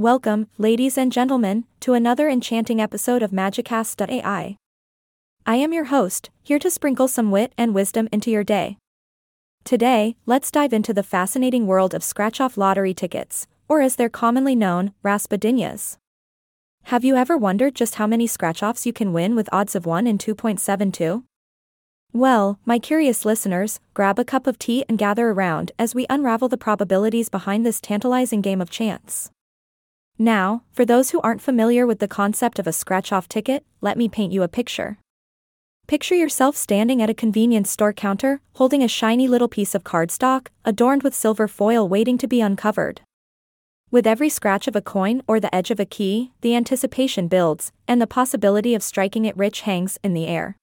Welcome, ladies and gentlemen, to another enchanting episode of Magicast.ai. I am your host, here to sprinkle some wit and wisdom into your day. Today, let's dive into the fascinating world of scratch off lottery tickets, or as they're commonly known, raspadinhas. Have you ever wondered just how many scratch offs you can win with odds of 1 in 2.72? Well, my curious listeners, grab a cup of tea and gather around as we unravel the probabilities behind this tantalizing game of chance. Now, for those who aren't familiar with the concept of a scratch off ticket, let me paint you a picture. Picture yourself standing at a convenience store counter, holding a shiny little piece of cardstock, adorned with silver foil waiting to be uncovered. With every scratch of a coin or the edge of a key, the anticipation builds, and the possibility of striking it rich hangs in the air.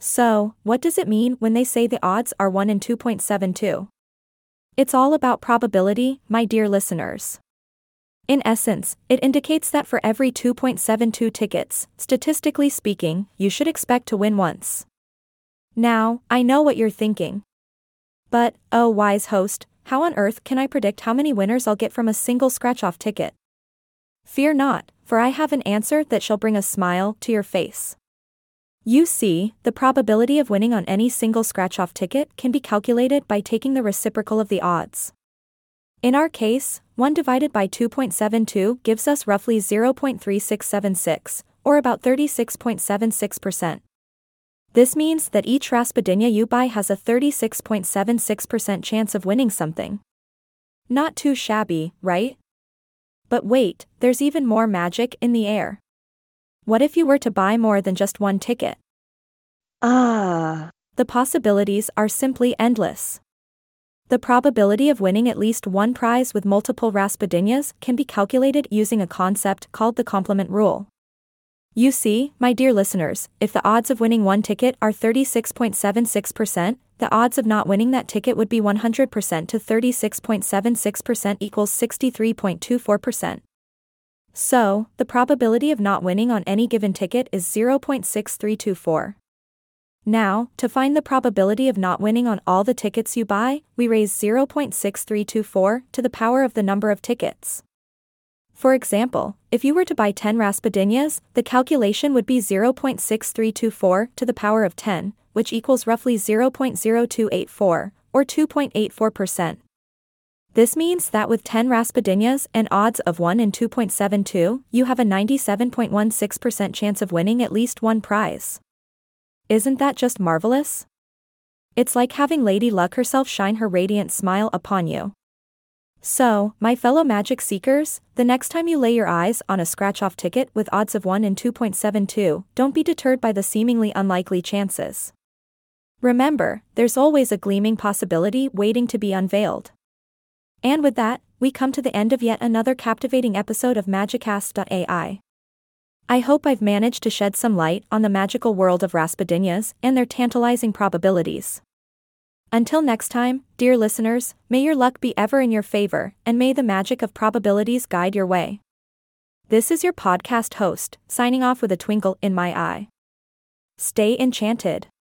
So, what does it mean when they say the odds are 1 in 2.72? It's all about probability, my dear listeners. In essence, it indicates that for every 2.72 tickets, statistically speaking, you should expect to win once. Now, I know what you're thinking. But, oh wise host, how on earth can I predict how many winners I'll get from a single scratch off ticket? Fear not, for I have an answer that shall bring a smile to your face. You see, the probability of winning on any single scratch off ticket can be calculated by taking the reciprocal of the odds. In our case, 1 divided by 2.72 gives us roughly 0.3676, or about 36.76%. This means that each Raspadinha you buy has a 36.76% chance of winning something. Not too shabby, right? But wait, there's even more magic in the air. What if you were to buy more than just one ticket? Ah, the possibilities are simply endless. The probability of winning at least one prize with multiple raspadinhas can be calculated using a concept called the complement rule. You see, my dear listeners, if the odds of winning one ticket are 36.76%, the odds of not winning that ticket would be 100% to 36.76% equals 63.24%. So, the probability of not winning on any given ticket is 0.6324. Now, to find the probability of not winning on all the tickets you buy, we raise 0.6324 to the power of the number of tickets. For example, if you were to buy 10 raspadinhas, the calculation would be 0.6324 to the power of 10, which equals roughly 0.0284, or 2.84%. This means that with 10 raspadinhas and odds of 1 in 2.72, you have a 97.16% chance of winning at least one prize. Isn't that just marvelous? It's like having Lady Luck herself shine her radiant smile upon you. So, my fellow magic seekers, the next time you lay your eyes on a scratch off ticket with odds of 1 in 2.72, don't be deterred by the seemingly unlikely chances. Remember, there's always a gleaming possibility waiting to be unveiled. And with that, we come to the end of yet another captivating episode of Magicast.ai. I hope I've managed to shed some light on the magical world of raspadinhas and their tantalizing probabilities. Until next time, dear listeners, may your luck be ever in your favor, and may the magic of probabilities guide your way. This is your podcast host, signing off with a twinkle in my eye. Stay enchanted.